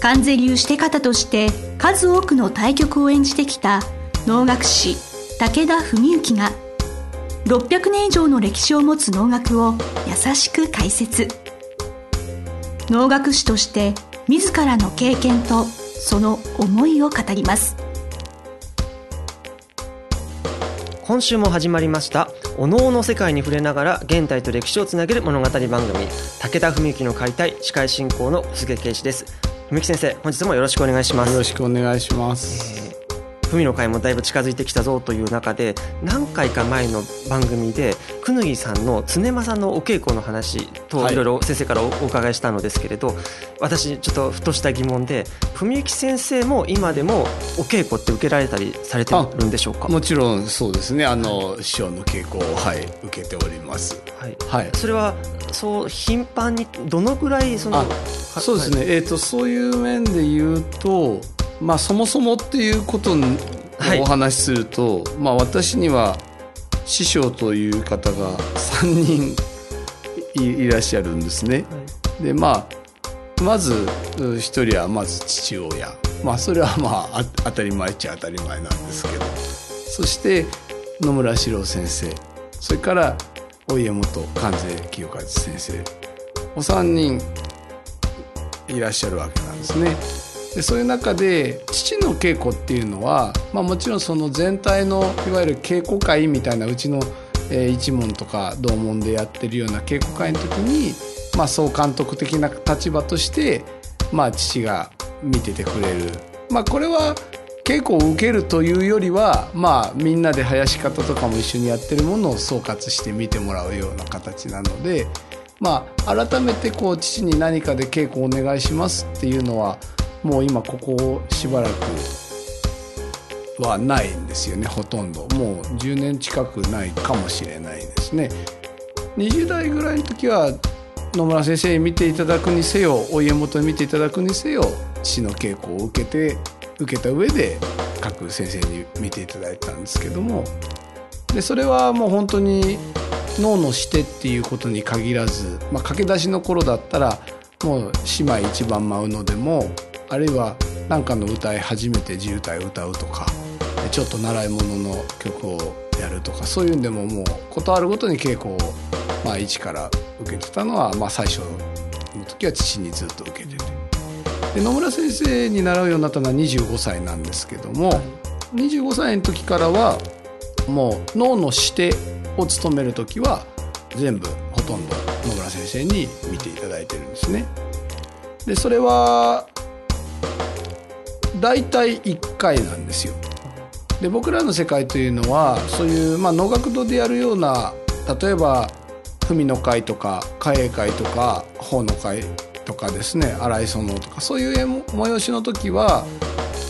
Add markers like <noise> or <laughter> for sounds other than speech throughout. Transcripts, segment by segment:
関税流して方として数多くの対局を演じてきた能楽師武田文幸が600年以上の歴史を持つ能楽を優しく解説。能楽師として自らの経験とその思いを語ります。今週も始まりましたお能の世界に触れながら現代と歴史をつなげる物語番組武田文幸の解体司会進行の菅圭司です。文木先生本日もよろしくお願いします。よろしくお願いします、えー文の会もだいぶ近づいてきたぞという中で何回か前の番組でくぬぎさんの常間さんのお稽古の話といろいろ先生からお伺いしたのですけれど、はい、私ちょっとふとした疑問で文幸先生も今でもお稽古って受けられたりされてるんでしょうか？もちろんそうですね。あの、師匠の稽古を、はい、受けております、はい、はい、それはそう頻繁にどのぐらいそのそうですね、はい、えーとそういう面で言うとまあ、そもそもっていうことをお話しすると、はい、まあ、私には師匠という方が3人いらっしゃるんですね。はい、でまあまず1人はまず父親。まあそれはまあ当たり前っちゃ当たり前なんですけど。そして野村史郎先生。それからお家元関税清和先生。お三人いらっしゃるわけなんですね。でそういう中で父の稽古っていうのは、まあ、もちろんその全体のいわゆる稽古会みたいなうちの、えー、一門とか同門でやってるような稽古会の時に、まあ、総監督的な立場として、まあ、父が見ててくれる。まあ、これは稽古を受けるというよりは、まあ、みんなで林方とかも一緒にやってるものを総括して見てもらうような形なので、まあ、改めてこう父に何かで稽古をお願いしますっていうのはもう今ここしばらくはないんですよねほとんど。もう10年近くないかもしれないですね。20代ぐらいの時は野村先生に見ていただくにせよお家元に見ていただくにせよ父の稽古を受けて受けた上で各先生に見ていただいたんですけども。でそれはもう本当に脳のしてっていうことに限らず、まあ、駆け出しの頃だったらもう姉妹一番舞うのでもあるいは何かの歌い初めて自由体を歌うとかちょっと習い物の曲をやるとかそういうんでももう事あるごとに稽古を、まあ、一から受けてたのは、まあ、最初の時は父にずっと受けててで野村先生に習うようになったのは25歳なんですけども、はい、25歳の時からはもう脳の指定を務める時は全部ほとんど野村先生に見ていただいてるんですね。でそれは大体1回なんですよ。で僕らの世界というのはそういう、まあ、能楽堂でやるような例えば文の会とか歌詠会とか法の会とかですね荒井園とかそういう催しの時は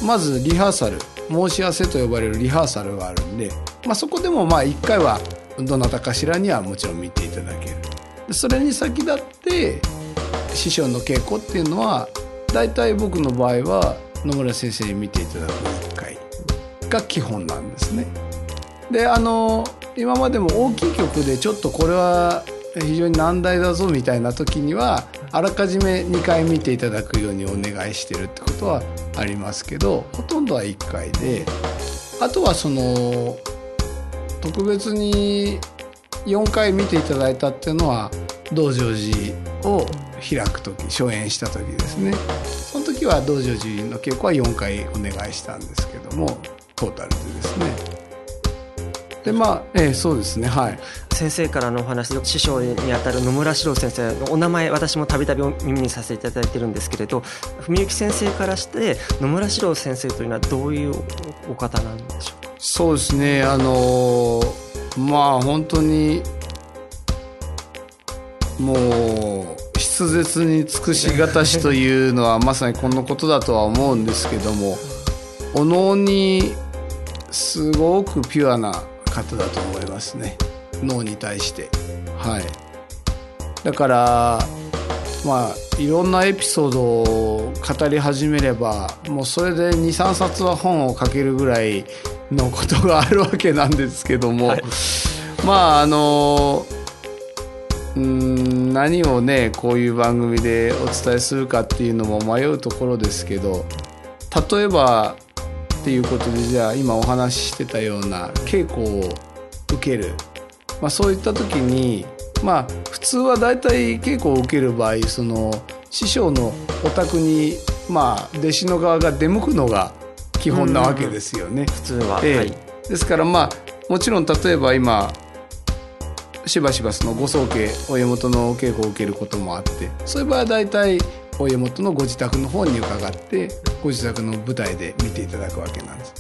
まずリハーサル申し合わせと呼ばれるリハーサルがあるんで、まあ、そこでもまあ1回はどなたかしらにはもちろん見ていただけるそれに先立って師匠の稽古っていうのは大体僕の場合は野村先生に見ていただく1回が基本なんですね。であの今までも大きい曲でちょっとこれは非常に難題だぞみたいな時にはあらかじめ2回見ていただくようにお願いしてるってことはありますけどほとんどは1回であとはその特別に4回見ていただいたっていうのは道成寺を開く時初演した時ですねその時は道成寺の稽古は4回お願いしたんですけどもトータルでですね。でまあええそうですねはい。先生からのお話で師匠にあたる野村史郎先生のお名前私もたびたび耳にさせていただいてるんですけれど文幸先生からして野村史郎先生というのはどういうお方なんでしょう？かそうですねあのまあ本当にもう筆舌に尽くしがたしというのはまさにこのことだとは思うんですけどもお能にすごくピュアな方だと思いますね。脳に対して。はい。だからまあいろんなエピソードを語り始めればもうそれで23冊は本を書けるぐらいのことがあるわけなんですけども、はい、まああのうん何をねこういう番組でお伝えするかっていうのも迷うところですけど例えばっていうことでじゃあ今お話ししてたような稽古を受ける、まあ、そういった時にまあ普通は大体稽古を受ける場合その師匠のお宅にまあ弟子の側が出向くのが基本なわけですよね。普通は、えー、はい、ですからまあもちろん例えば今しばしばそのご宗家お家元の稽古を受けることもあってそういう場合は大体お家元のご自宅の方に伺ってご自宅の舞台で見ていただくわけなんです。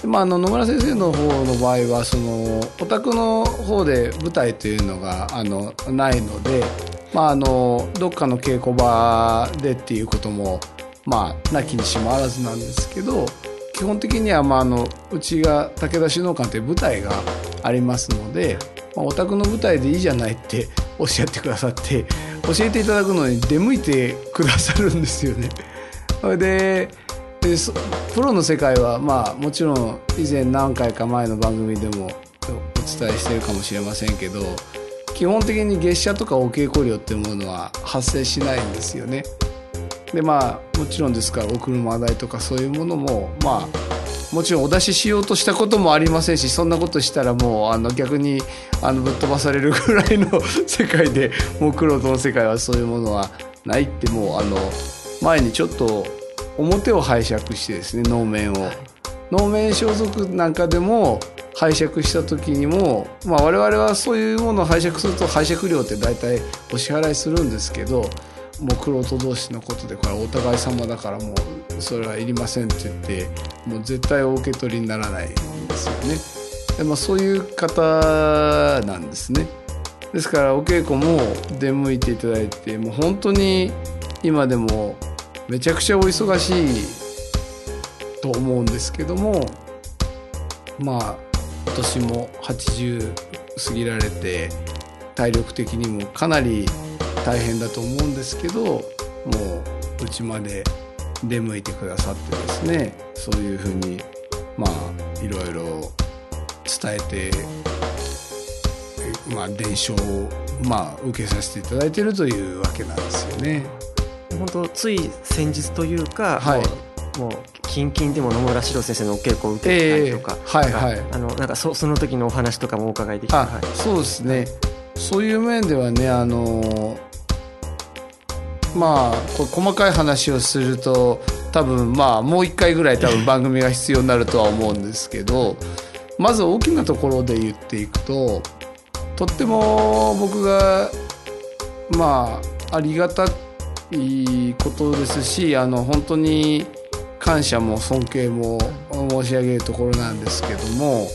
でま、あの野村先生の方の場合はそのお宅の方で舞台というのがあのないので、まあ、あのどっかの稽古場でっていうこともまあなきにしもあらずなんですけど基本的にはまああのうちが武田首脳館という舞台がありますのでまあ、お宅の舞台でいいじゃないっておっしゃってくださって教えていただくのに出向いてくださるんですよね。ででプロの世界はまあもちろん以前何回か前の番組でもお伝えしてるかもしれませんけど基本的に月謝とかお稽古料っていうものは発生しないんですよね。でまあもちろんですからお車代とかそういうものもまあもちろんお出ししようとしたこともありませんしそんなことしたらもうあの逆にあのぶっ飛ばされるぐらいの世界でもう黒との世界はそういうものはないってもうあの前にちょっと表を拝借してですね能面を。能面装束なんかでも拝借した時にも、まあ、我々はそういうものを拝借すると拝借料って大体お支払いするんですけどもう玄人同士のことでこれお互い様だからもうそれはいりませんって言ってもう絶対お受け取りにならないんですよね。でまあ、そういう方なんですね。ですからお稽古も出向いていただいてもう本当に今でもめちゃくちゃお忙しいと思うんですけどもまあ今年も80過ぎられて体力的にもかなり大変だと思うんですけどもううちまで出向いてくださってですねそういうふうにまあいろいろ伝えてまあ伝承をまあ受けさせていただいているというわけなんですよね。本当つい先日というか、はい、もう近々でも野村史郎先生のお稽古を受けたりとか、えー、はいはい、あのなんかそその時のお話とかもお伺いできて、はい、そうですね、そういう面ではねあのまあこ細かい話をすると多分まあもう一回ぐらい多分番組が必要になるとは思うんですけどまず大きなところで言っていくととっても僕がまあありがたいことですしあの本当に感謝も尊敬も申し上げるところなんですけども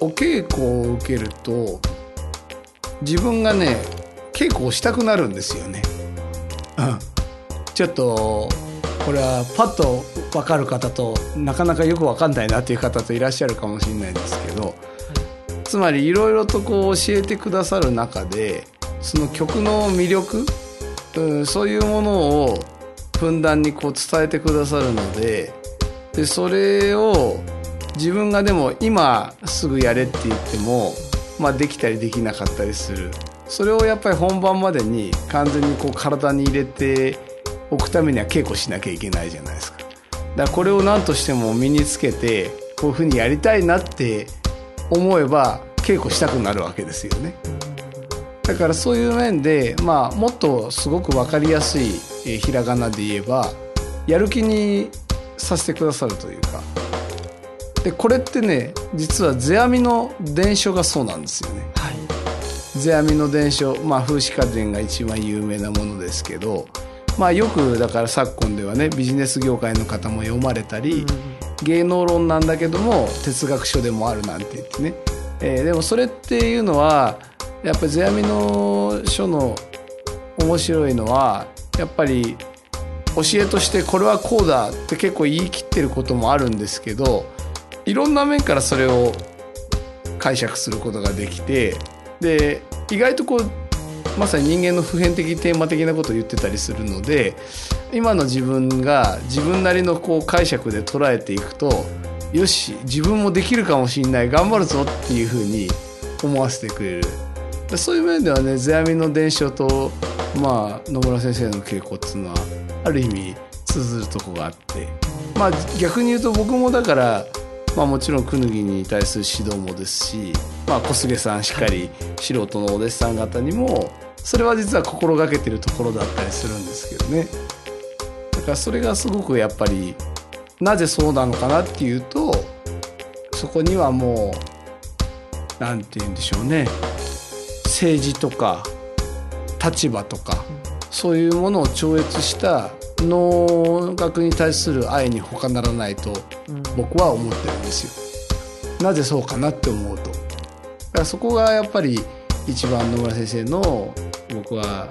お稽古を受けると自分がね稽古をしたくなるんですよね。ちょっとこれはパッと分かる方となかなかよく分かんないなっていう方といらっしゃるかもしれないんですけど、はい、つまりいろいろとこう教えてくださる中でその曲の魅力、うん、そういうものをふんだんにこう伝えてくださるのででそれを自分がでも今すぐやれって言っても、まあ、できたりできなかったりする。それをやっぱり本番までに完全にこう体に入れておくためには稽古しなきゃいけないじゃないですか。だからこれを何としても身につけてこういうふうにやりたいなって思えば稽古したくなるわけですよね。だからそういう面で、まあ、もっとすごく分かりやすい、えひらがなで言えばやる気にさせてくださるというかでこれってね実は世阿弥の伝書がそうなんですよね。世阿弥の伝書、まあ、風刺家電が一番有名なものですけど、まあ、よくだから昨今ではねビジネス業界の方も読まれたり、芸能論なんだけども哲学書でもあるなんて言ってね、えー、でもそれっていうのはやっぱり世阿弥の書の面白いのはやっぱり教えとしてこれはこうだって結構言い切ってることもあるんですけどいろんな面からそれを解釈することができてで意外とこうまさに人間の普遍的テーマ的なことを言ってたりするので今の自分が自分なりのこう解釈で捉えていくとよし自分もできるかもしれない頑張るぞっていうふうに思わせてくれる。そういう面ではね世阿弥の伝承と、まあ、野村先生の稽古っていうのはある意味通ずるとこがあってまあ逆に言うと僕もだからまあ、もちろんクヌギに対する指導もですし、まあ、小菅さんしっかり素人のお弟子さん方にもそれは実は心がけてるところだったりするんですけどね。だからそれがすごくやっぱりなぜそうなのかなっていうとそこにはもう何て言うんでしょうね。政治とか立場とかそういうものを超越した能楽に対する愛に他ならないと僕は思ってるんですよ。なぜそうかなって思うと。だからそこがやっぱり一番野村先生の僕は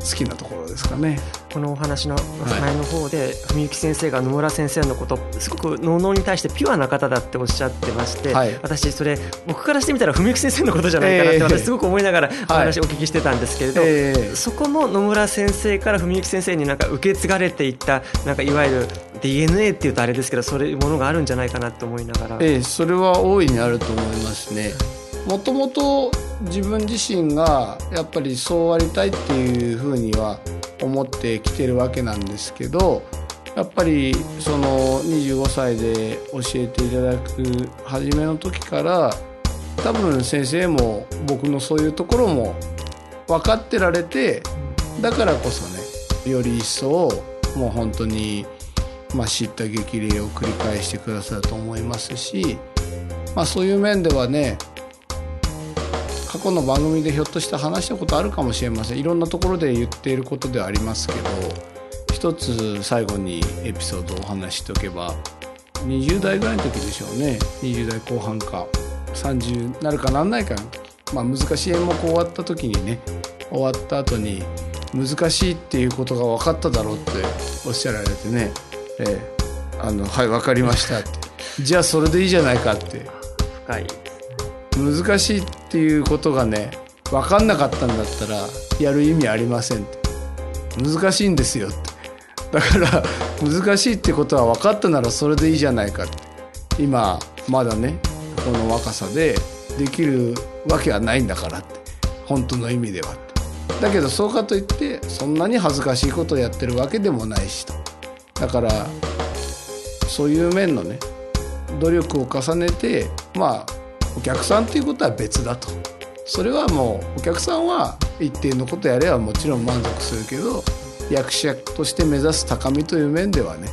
好きなところですかね。このお話の前の方で、文幸先生が野村先生のことすごく能々に対してピュアな方だっておっしゃってまして、はい、私それ僕からしてみたら文幸先生のことじゃないかなって私すごく思いながらお話お聞きしてたんですけれど、そこも野村先生から文幸先生になんか受け継がれていったなんかいわゆる DNA っていうとあれですけどそういうものがあるんじゃないかなと思いながら、えー、それは大いにあると思いますね。もともと自分自身がやっぱりそうありたいっていうふうには思ってきてるわけなんですけどやっぱりその25歳で教えていただく初めの時から多分先生も僕のそういうところも分かってられてだからこそねより一層もう本当に、まあ、知った激励を繰り返してくださると思いますし、まあ、そういう面ではね過去の番組でひょっとして話したことあるかもしれません。いろんなところで言っていることではありますけど一つ最後にエピソードをお話ししておけば20代ぐらいの時でしょうね。20代後半か。30なるかなんないか。まあ、難しい演目終わった時にね終わった後に難しいっていうことが分かっただろうっておっしゃられてね「ええ、あのはい分かりました」って「じゃあそれでいいじゃないか」って。深い。難しいっていうことがね分かんなかったんだったらやる意味ありません難しいんですよって。だから難しいってことは分かったならそれでいいじゃないかって。今まだねこの若さでできるわけはないんだからって。本当の意味ではだけどそうかといってそんなに恥ずかしいことをやってるわけでもないしと。だからそういう面のね努力を重ねてまあお客さんっていうことは別だと。それはもうお客さんは一定のことやればもちろん満足するけど役者として目指す高みという面ではね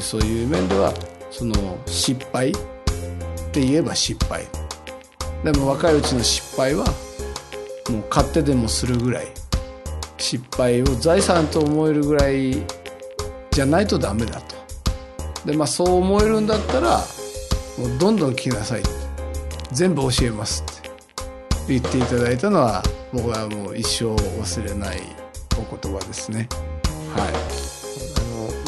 そういう面ではその失敗って言えば失敗。でも若いうちの失敗はもう勝手でもするぐらい。失敗を財産と思えるぐらいじゃないとダメだと。でまあそう思えるんだったらもうどんどん聞きなさいって全部教えますって言っていただいたのは僕はもう一生忘れないお言葉ですね。はい、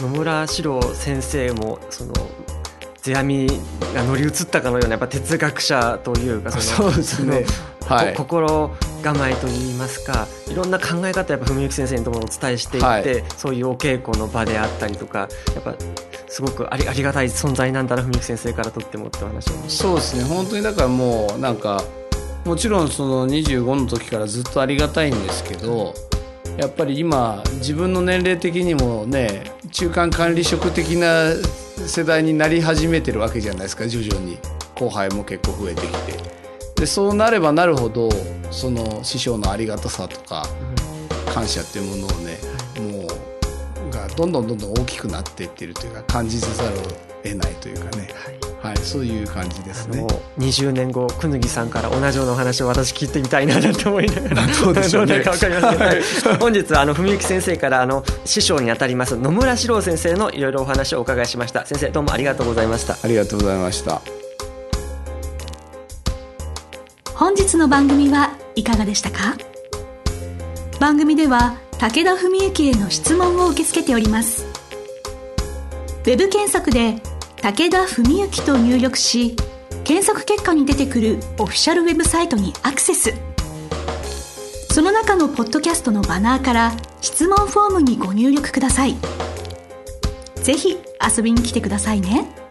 あの野村史郎先生もその世阿弥が乗り移ったかのようなやっぱ哲学者というか <laughs> そのそうですね、はい、心構えといいますかいろんな考え方やっぱ文幸先生にともお伝えしていって、はい、そういうお稽古の場であったりとかやっぱすごくありありがたい存在なんだな文幸先生からとってもって話を。そうですね。本当にだからもうなんかもちろんその25の時からずっとありがたいんですけどやっぱり今自分の年齢的にもね中間管理職的な世代になり始めてるわけじゃないですか徐々に。後輩も結構増えてきて。でそうなればなるほどその師匠のありがたさとか感謝っていうものをねがどんどんどんどん大きくなっていってるというか感じざるを得ないというかね、はい、はい、そういう感じですね。20年後、くぬぎさんから同じようなお話を私聞いてみたいなと思いながら、どうでしょうね。か分かりません、<laughs> 本日はあの文幸先生からあの師匠にあたります野村史郎先生のいろいろお話をお伺いしました。先生どうもありがとうございました。ありがとうございました。本日の番組はいかがでしたか？番組では武田文幸への質問を受け付けております。ウェブ検索で武田文幸と入力し検索結果に出てくるオフィシャルウェブサイトにアクセスその中のポッドキャストのバナーから質問フォームにご入力くださいぜひ遊びに来てくださいね。